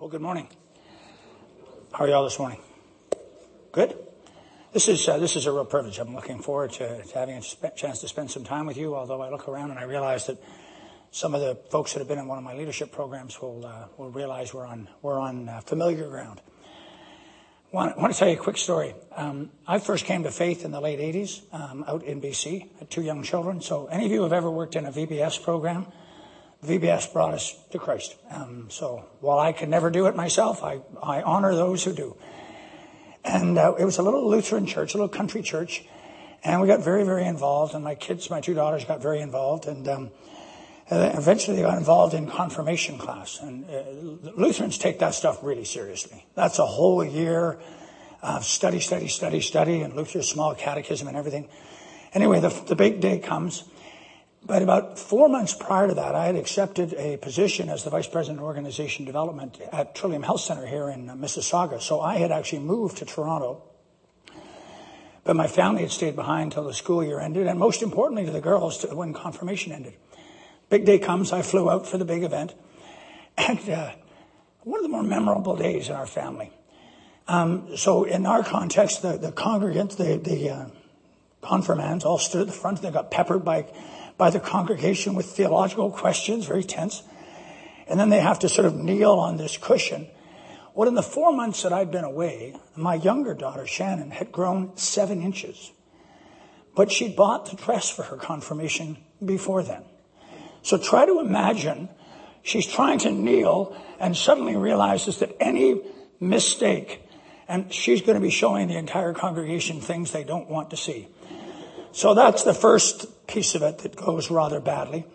Well, good morning. How are y'all this morning? Good. This is uh, this is a real privilege. I'm looking forward to, to having a sp- chance to spend some time with you. Although I look around and I realize that some of the folks that have been in one of my leadership programs will uh, will realize we're on we're on uh, familiar ground. Want, want to tell you a quick story. Um, I first came to faith in the late '80s um, out in BC. I had two young children. So, any of you have ever worked in a VBS program? VBS brought us to Christ. Um, so while I could never do it myself, I, I honor those who do. And uh, it was a little Lutheran church, a little country church, and we got very, very involved. And my kids, my two daughters, got very involved, and, um, and eventually they got involved in confirmation class. And uh, Lutherans take that stuff really seriously. That's a whole year of study, study, study, study, and Luther's small catechism and everything. Anyway, the, the big day comes but about four months prior to that, I had accepted a position as the Vice President of Organization Development at Trillium Health Center here in Mississauga. So I had actually moved to Toronto. But my family had stayed behind until the school year ended, and most importantly to the girls, to when confirmation ended. Big day comes, I flew out for the big event. And uh, one of the more memorable days in our family. Um, so in our context, the, the congregants, the, the uh, confirmands all stood at the front. They got peppered by by the congregation with theological questions, very tense. And then they have to sort of kneel on this cushion. Well, in the four months that I'd been away, my younger daughter, Shannon, had grown seven inches. But she'd bought the dress for her confirmation before then. So try to imagine she's trying to kneel and suddenly realizes that any mistake, and she's going to be showing the entire congregation things they don't want to see. So that's the first piece of it that goes rather badly.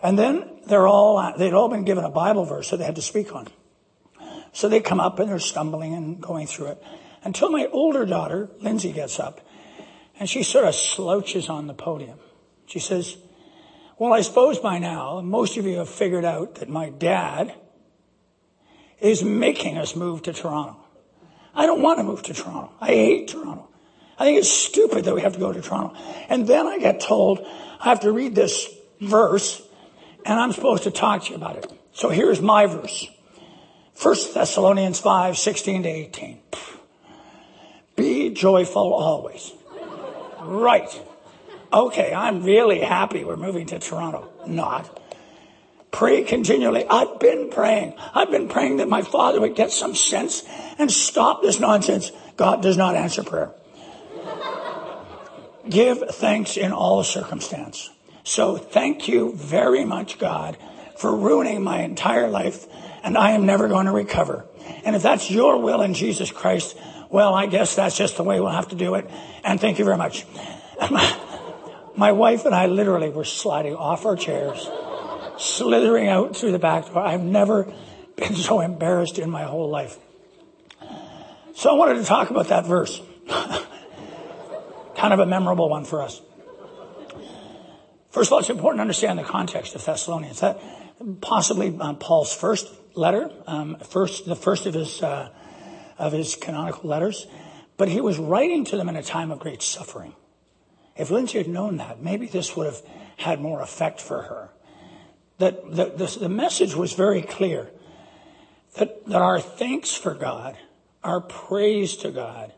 And then they're all, they'd all been given a Bible verse that they had to speak on. So they come up and they're stumbling and going through it until my older daughter, Lindsay, gets up and she sort of slouches on the podium. She says, well, I suppose by now most of you have figured out that my dad is making us move to Toronto. I don't want to move to Toronto. I hate Toronto. I think it's stupid that we have to go to Toronto. And then I get told I have to read this verse and I'm supposed to talk to you about it. So here's my verse. 1 Thessalonians 5, 16 to 18. Be joyful always. Right. Okay, I'm really happy we're moving to Toronto. Not. Pray continually. I've been praying. I've been praying that my father would get some sense and stop this nonsense. God does not answer prayer. Give thanks in all circumstance. So thank you very much, God, for ruining my entire life, and I am never going to recover. And if that's your will in Jesus Christ, well, I guess that's just the way we'll have to do it. And thank you very much. My, wife and I literally were sliding off our chairs, slithering out through the back door. I've never been so embarrassed in my whole life. So I wanted to talk about that verse. kind of a memorable one for us. First of all, it's important to understand the context of Thessalonians. That possibly um, Paul's first letter, um, first the first of his uh, of his canonical letters, but he was writing to them in a time of great suffering. If Lindsay had known that, maybe this would have had more effect for her. That the, the, the message was very clear. That, that our thanks for God, our praise to God,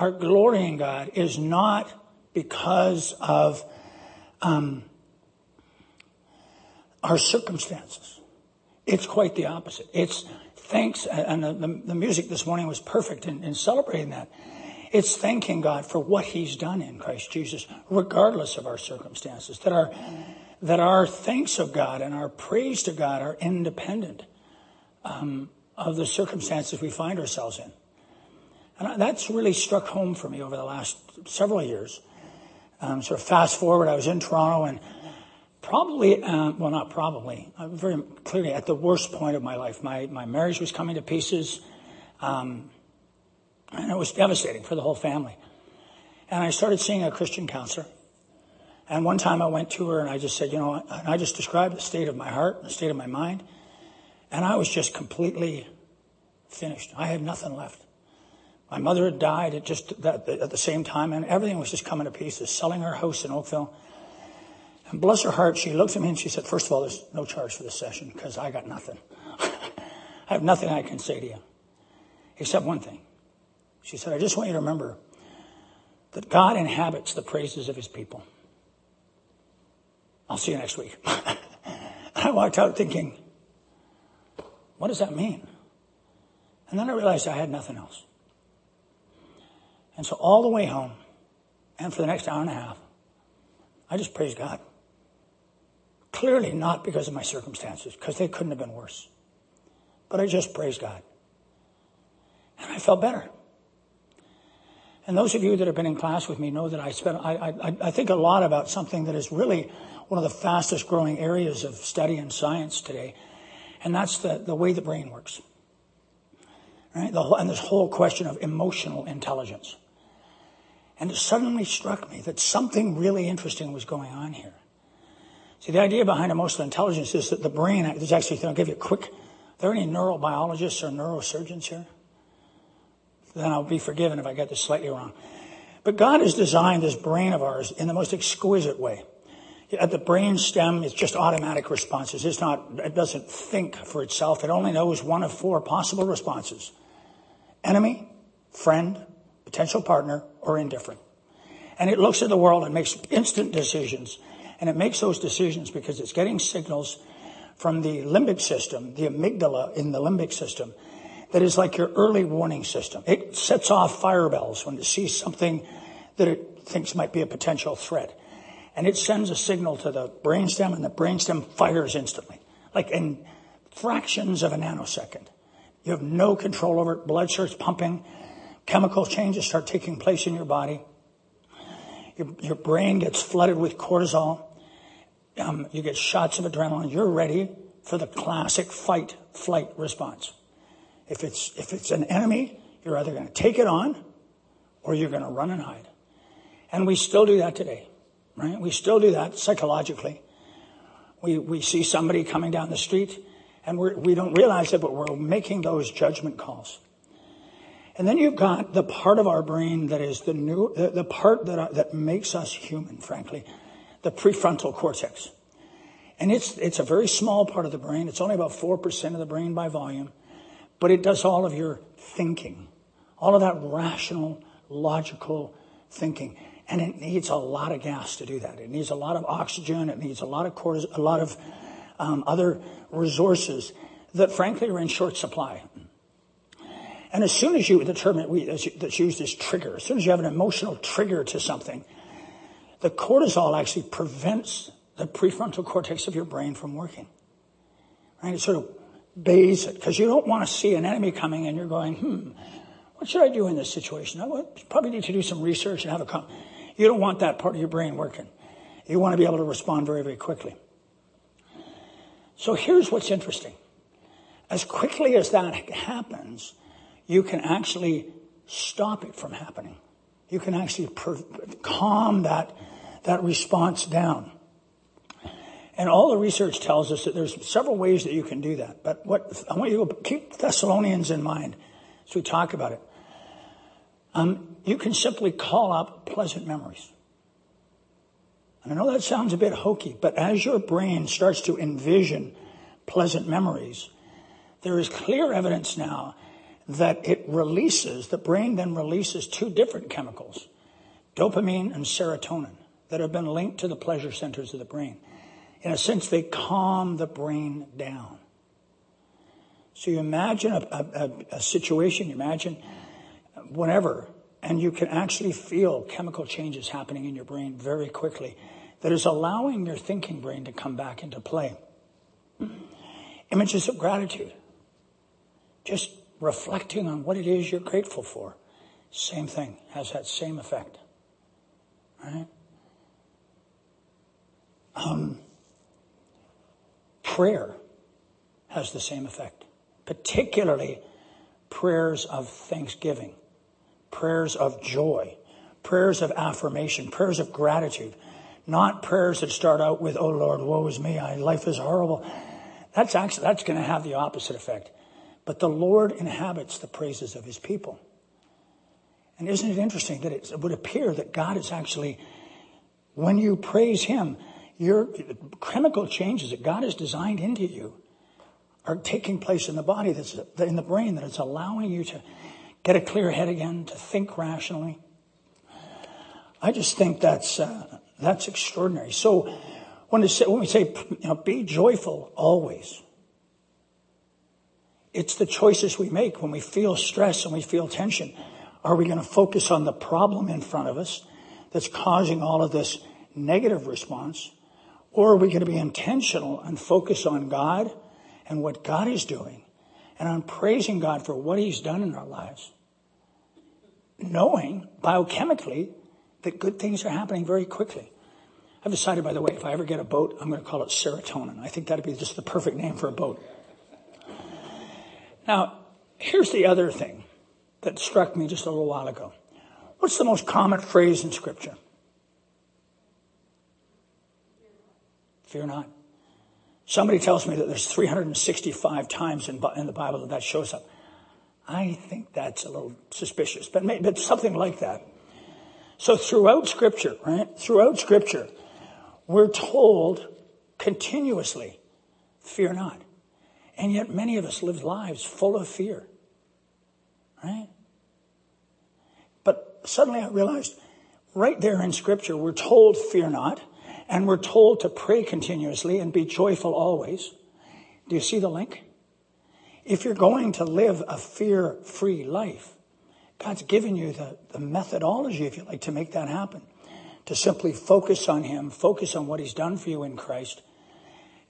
our glory in God is not because of um, our circumstances. It's quite the opposite. It's thanks, and the, the, music this morning was perfect in, in celebrating that. It's thanking God for what He's done in Christ Jesus, regardless of our circumstances. That our that our thanks of God and our praise to God are independent um, of the circumstances we find ourselves in. And that's really struck home for me over the last several years. Um, sort of fast forward, I was in Toronto and probably, uh, well, not probably, uh, very clearly at the worst point of my life. My, my marriage was coming to pieces, um, and it was devastating for the whole family. And I started seeing a Christian counselor. And one time I went to her and I just said, you know, and I just described the state of my heart, the state of my mind. And I was just completely finished. I had nothing left. My mother had died at just that, at the same time, and everything was just coming to pieces. Selling her house in Oakville, and bless her heart, she looked at me and she said, First of all, there's no charge for this session because I got nothing. I have nothing I can say to you except one thing. She said, I just want you to remember that God inhabits the praises of his people. I'll see you next week. I walked out thinking, what does that mean? And then I realized I had nothing else. And so all the way home, and for the next hour and a half, I just praised God. Clearly not because of my circumstances, because they couldn't have been worse. But I just praised God. And I felt better. And those of you that have been in class with me know that I spend, I, I, I think a lot about something that is really one of the fastest growing areas of study in science today. And that's the, the way the brain works. Right? The, whole, and this whole question of emotional intelligence. And it suddenly struck me that something really interesting was going on here. See, the idea behind emotional intelligence is that the brain, there's actually, I'll give you a quick, are there any neurobiologists or neurosurgeons here? Then I'll be forgiven if I get this slightly wrong. But God has designed this brain of ours in the most exquisite way. At the brain stem, it's just automatic responses. It's not, it doesn't think for itself. It only knows one of four possible responses. Enemy, friend, potential partner, or indifferent. And it looks at the world and makes instant decisions. And it makes those decisions because it's getting signals from the limbic system, the amygdala in the limbic system, that is like your early warning system. It sets off fire bells when it sees something that it thinks might be a potential threat. And it sends a signal to the brainstem and the brainstem fires instantly. Like in fractions of a nanosecond. You have no control over it. Blood starts pumping chemical changes start taking place in your body. Your, your brain gets flooded with cortisol. Um, you get shots of adrenaline. You're ready for the classic fight flight response. If it's, if it's an enemy, you're either going to take it on or you're going to run and hide. And we still do that today, right? We still do that psychologically. We, we see somebody coming down the street and we're, we do not realize it, but we're making those judgment calls. And then you've got the part of our brain that is the new, the, part that, uh, that makes us human, frankly, the prefrontal cortex. And it's, it's a very small part of the brain. It's only about 4% of the brain by volume, but it does all of your thinking, all of that rational, logical thinking. And it needs a lot of gas to do that. It needs a lot of oxygen. It needs a lot of cortisol, a lot of um, other resources that frankly are in short supply. And as soon as you determine, we, let's use this trigger, as soon as you have an emotional trigger to something, the cortisol actually prevents the prefrontal cortex of your brain from working. Right? It sort of bays it because you don't want to see an enemy coming and you're going, hmm, what should I do in this situation? I probably need to do some research and have a, com-. you don't want that part of your brain working. You want to be able to respond very, very quickly. So here's what's interesting. As quickly as that happens, you can actually stop it from happening. You can actually per- calm that, that response down. And all the research tells us that there's several ways that you can do that. But what I want you to keep Thessalonians in mind as we talk about it. Um, you can simply call up pleasant memories. And I know that sounds a bit hokey, but as your brain starts to envision pleasant memories, there is clear evidence now that it releases, the brain then releases two different chemicals, dopamine and serotonin, that have been linked to the pleasure centers of the brain. In a sense, they calm the brain down. So you imagine a, a, a situation, you imagine whatever, and you can actually feel chemical changes happening in your brain very quickly that is allowing your thinking brain to come back into play. Images of gratitude. Just reflecting on what it is you're grateful for. Same thing, has that same effect. Right? Um, prayer has the same effect, particularly prayers of thanksgiving, prayers of joy, prayers of affirmation, prayers of gratitude, not prayers that start out with, oh Lord, woe is me, I, life is horrible. That's actually, that's going to have the opposite effect. But the Lord inhabits the praises of his people. And isn't it interesting that it would appear that God is actually, when you praise him, your chemical changes that God has designed into you are taking place in the body, that's in the brain, that it's allowing you to get a clear head again, to think rationally. I just think that's uh, that's extraordinary. So when, say, when we say you know, be joyful always, it's the choices we make when we feel stress and we feel tension. Are we going to focus on the problem in front of us that's causing all of this negative response? Or are we going to be intentional and focus on God and what God is doing and on praising God for what He's done in our lives? Knowing biochemically that good things are happening very quickly. I've decided, by the way, if I ever get a boat, I'm going to call it serotonin. I think that'd be just the perfect name for a boat. Now, here's the other thing that struck me just a little while ago. What's the most common phrase in Scripture? Fear not. Somebody tells me that there's 365 times in, the Bible that that shows up. I think that's a little suspicious, but, maybe, but something like that. So throughout Scripture, right? Throughout Scripture, we're told continuously, fear not. And yet many of us live lives full of fear. Right? But suddenly I realized right there in scripture, we're told fear not, and we're told to pray continuously and be joyful always. Do you see the link? If you're going to live a fear free life, God's given you the, the methodology, if you like, to make that happen. To simply focus on Him, focus on what He's done for you in Christ,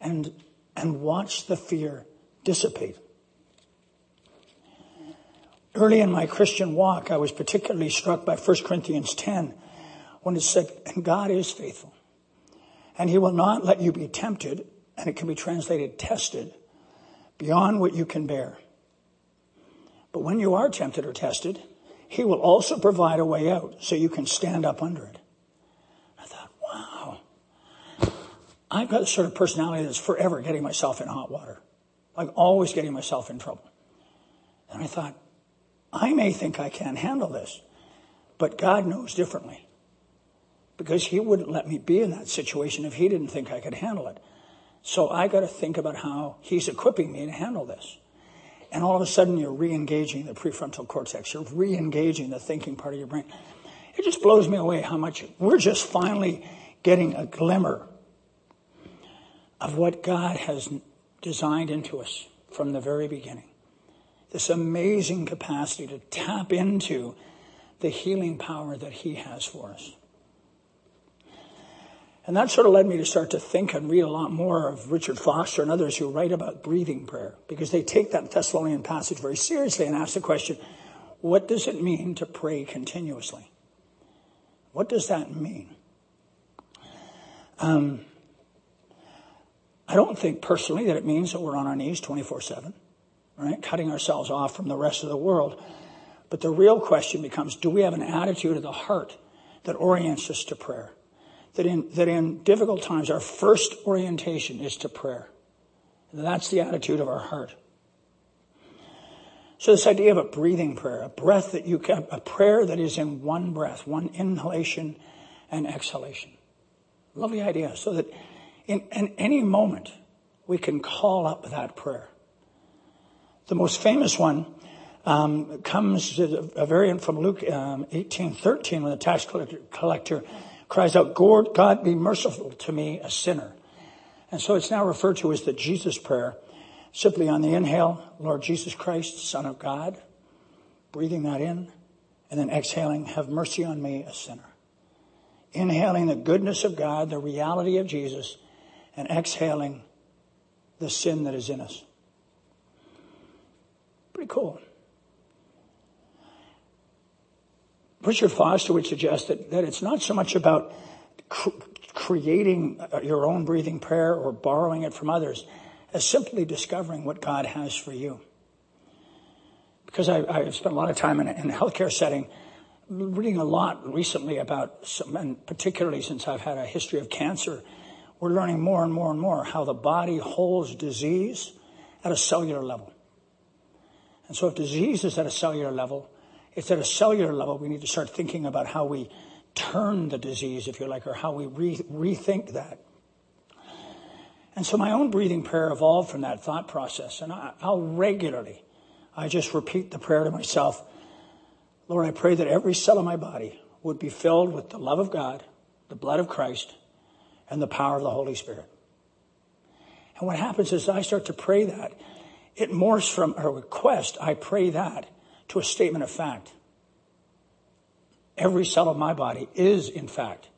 and, and watch the fear dissipate. Early in my Christian walk, I was particularly struck by 1 Corinthians 10 when it said, and God is faithful. And he will not let you be tempted, and it can be translated tested, beyond what you can bear. But when you are tempted or tested, he will also provide a way out so you can stand up under it. I thought, wow. I've got the sort of personality that's forever getting myself in hot water like always getting myself in trouble. And I thought, I may think I can't handle this, but God knows differently. Because He wouldn't let me be in that situation if He didn't think I could handle it. So I got to think about how He's equipping me to handle this. And all of a sudden, you're re engaging the prefrontal cortex, you're re engaging the thinking part of your brain. It just blows me away how much we're just finally getting a glimmer of what God has designed into us from the very beginning. This amazing capacity to tap into the healing power that He has for us. And that sort of led me to start to think and read a lot more of Richard Foster and others who write about breathing prayer because they take that Thessalonian passage very seriously and ask the question what does it mean to pray continuously? What does that mean? Um, I don't think personally that it means that we're on our knees 24 7, right? Cutting ourselves off from the rest of the world. But the real question becomes do we have an attitude of the heart that orients us to prayer? That in, that in difficult times, our first orientation is to prayer. That's the attitude of our heart. So this idea of a breathing prayer, a breath that you can, a prayer that is in one breath, one inhalation and exhalation. Lovely idea. So that in, in any moment, we can call up that prayer. The most famous one um, comes a variant from Luke um, 18, 13, when the tax collector, collector cries out, God be merciful to me, a sinner. And so it's now referred to as the Jesus prayer. Simply on the inhale, Lord Jesus Christ, Son of God, breathing that in, and then exhaling, have mercy on me, a sinner. Inhaling the goodness of God, the reality of Jesus, and exhaling the sin that is in us. Pretty cool. Richard Foster would suggest that, that it's not so much about cr- creating your own breathing prayer or borrowing it from others as simply discovering what God has for you. Because I, have spent a lot of time in in a healthcare setting reading a lot recently about, some, and particularly since I've had a history of cancer we're learning more and more and more how the body holds disease at a cellular level. And so if disease is at a cellular level, it's at a cellular level we need to start thinking about how we turn the disease, if you like, or how we re- rethink that. And so my own breathing prayer evolved from that thought process. And I, will regularly, I just repeat the prayer to myself Lord, I pray that every cell of my body would be filled with the love of God, the blood of Christ, and the power of the Holy Spirit. And what happens is I start to pray that. It morphs from a request, I pray that, to a statement of fact. Every cell of my body is, in fact,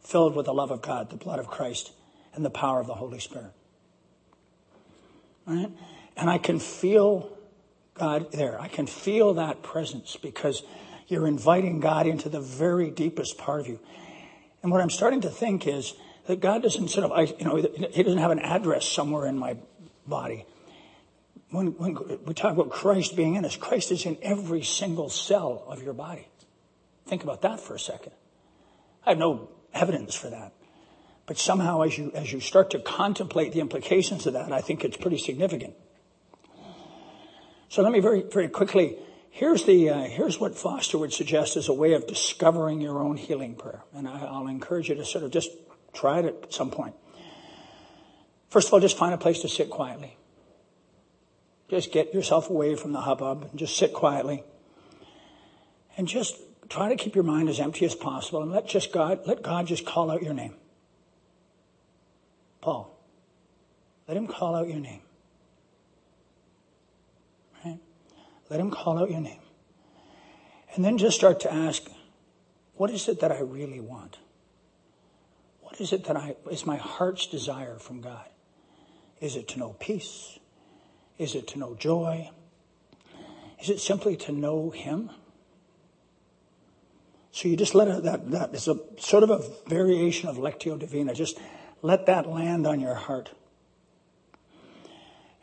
filled with the love of God, the blood of Christ, and the power of the Holy Spirit. Right? And I can feel God there. I can feel that presence because you're inviting God into the very deepest part of you. And what I'm starting to think is that God doesn't sort of, you know, He doesn't have an address somewhere in my body. When, when we talk about Christ being in us, Christ is in every single cell of your body. Think about that for a second. I have no evidence for that. But somehow as you, as you start to contemplate the implications of that, I think it's pretty significant. So let me very, very quickly, here's the, uh, here's what Foster would suggest as a way of discovering your own healing prayer. And I, I'll encourage you to sort of just try it at some point. First of all, just find a place to sit quietly. Just get yourself away from the hubbub and just sit quietly. And just try to keep your mind as empty as possible and let just God, let God just call out your name. Paul. Let him call out your name. Right? Let him call out your name. And then just start to ask, what is it that I really want? What is it that I, is my heart's desire from God? Is it to know peace? Is it to know joy? Is it simply to know Him? So you just let it, that, that is a sort of a variation of Lectio Divina. Just let that land on your heart.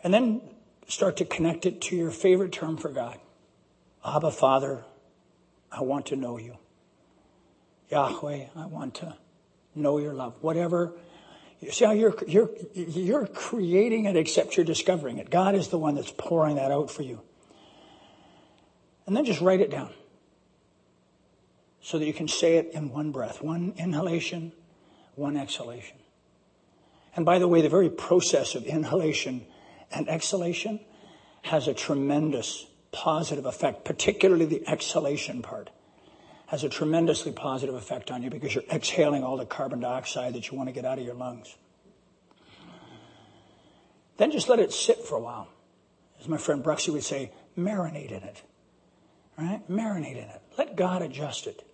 And then start to connect it to your favorite term for God. Abba, Father, I want to know you. Yahweh, I want to know your love. Whatever. You see how you're, you're, you're creating it except you're discovering it. God is the one that's pouring that out for you. And then just write it down so that you can say it in one breath, one inhalation, one exhalation. And by the way, the very process of inhalation and exhalation has a tremendous positive effect, particularly the exhalation part has a tremendously positive effect on you because you're exhaling all the carbon dioxide that you want to get out of your lungs. Then just let it sit for a while. As my friend Bruxy would say, marinate in it. Right? Marinate in it. Let God adjust it.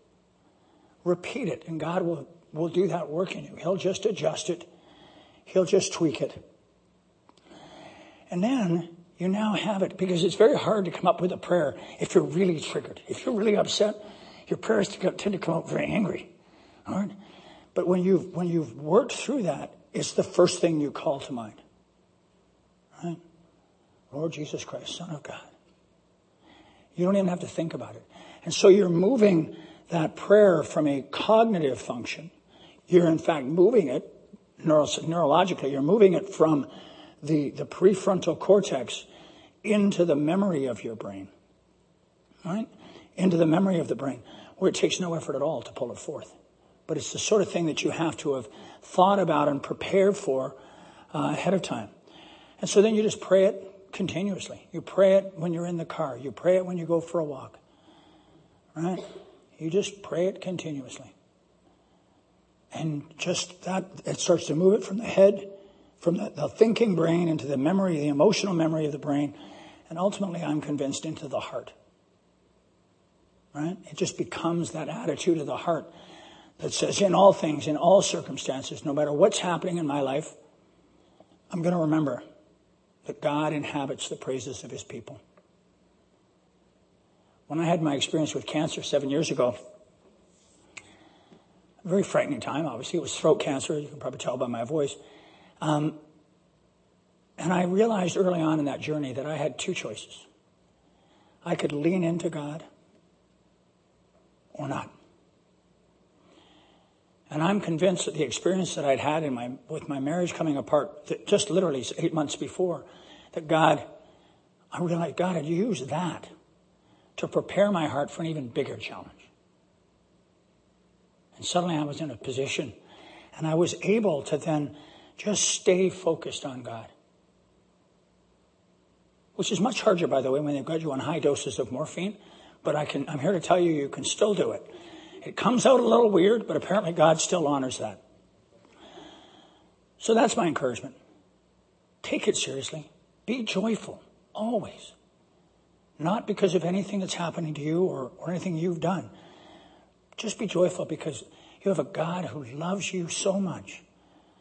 Repeat it, and God will, will do that work in you. He'll just adjust it He'll just tweak it. And then you now have it because it's very hard to come up with a prayer if you're really triggered. If you're really upset, your prayers tend to come out very angry. All right? But when you've, when you've worked through that, it's the first thing you call to mind. Right? Lord Jesus Christ, Son of God. You don't even have to think about it. And so you're moving that prayer from a cognitive function. You're in fact moving it neuro- neurologically, you're moving it from the, the prefrontal cortex into the memory of your brain, right? Into the memory of the brain, where it takes no effort at all to pull it forth. But it's the sort of thing that you have to have thought about and prepared for uh, ahead of time. And so then you just pray it continuously. You pray it when you're in the car. You pray it when you go for a walk. Right? You just pray it continuously. And just that, it starts to move it from the head, from the, the thinking brain into the memory, the emotional memory of the brain, and ultimately, I'm convinced, into the heart. Right? It just becomes that attitude of the heart that says, in all things, in all circumstances, no matter what's happening in my life, I'm going to remember that God inhabits the praises of his people. When I had my experience with cancer seven years ago, a very frightening time, obviously. It was throat cancer, you can probably tell by my voice. Um, and I realized early on in that journey that I had two choices. I could lean into God or not. And I'm convinced that the experience that I'd had in my, with my marriage coming apart, just literally eight months before, that God, I realized God had used that to prepare my heart for an even bigger challenge. And suddenly I was in a position and I was able to then Just stay focused on God. Which is much harder, by the way, when they've got you on high doses of morphine. But I can, I'm here to tell you, you can still do it. It comes out a little weird, but apparently God still honors that. So that's my encouragement. Take it seriously. Be joyful, always. Not because of anything that's happening to you or, or anything you've done. Just be joyful because you have a God who loves you so much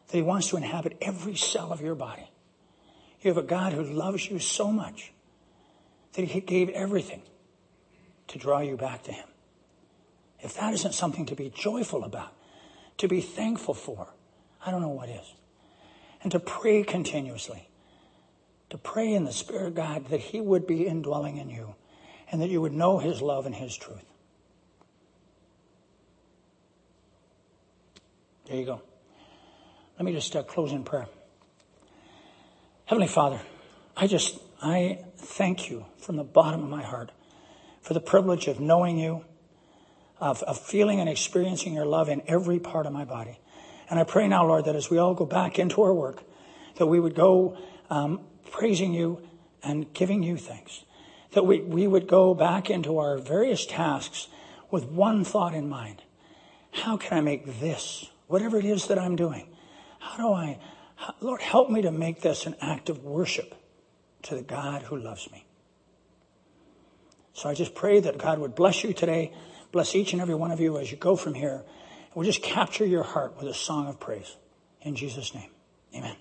that he wants to inhabit every cell of your body. You have a God who loves you so much that he gave everything to draw you back to him. If that isn't something to be joyful about, to be thankful for, I don't know what is. And to pray continuously, to pray in the Spirit of God that He would be indwelling in you and that you would know His love and His truth. There you go. Let me just uh, close in prayer. Heavenly Father, I just, I thank you from the bottom of my heart for the privilege of knowing you of, of feeling and experiencing your love in every part of my body. And I pray now, Lord, that as we all go back into our work, that we would go um, praising you and giving you thanks. That we, we would go back into our various tasks with one thought in mind. How can I make this, whatever it is that I'm doing, how do I, how, Lord, help me to make this an act of worship to the God who loves me. So I just pray that God would bless you today. Bless each and every one of you as you go from here. We'll just capture your heart with a song of praise. In Jesus' name, amen.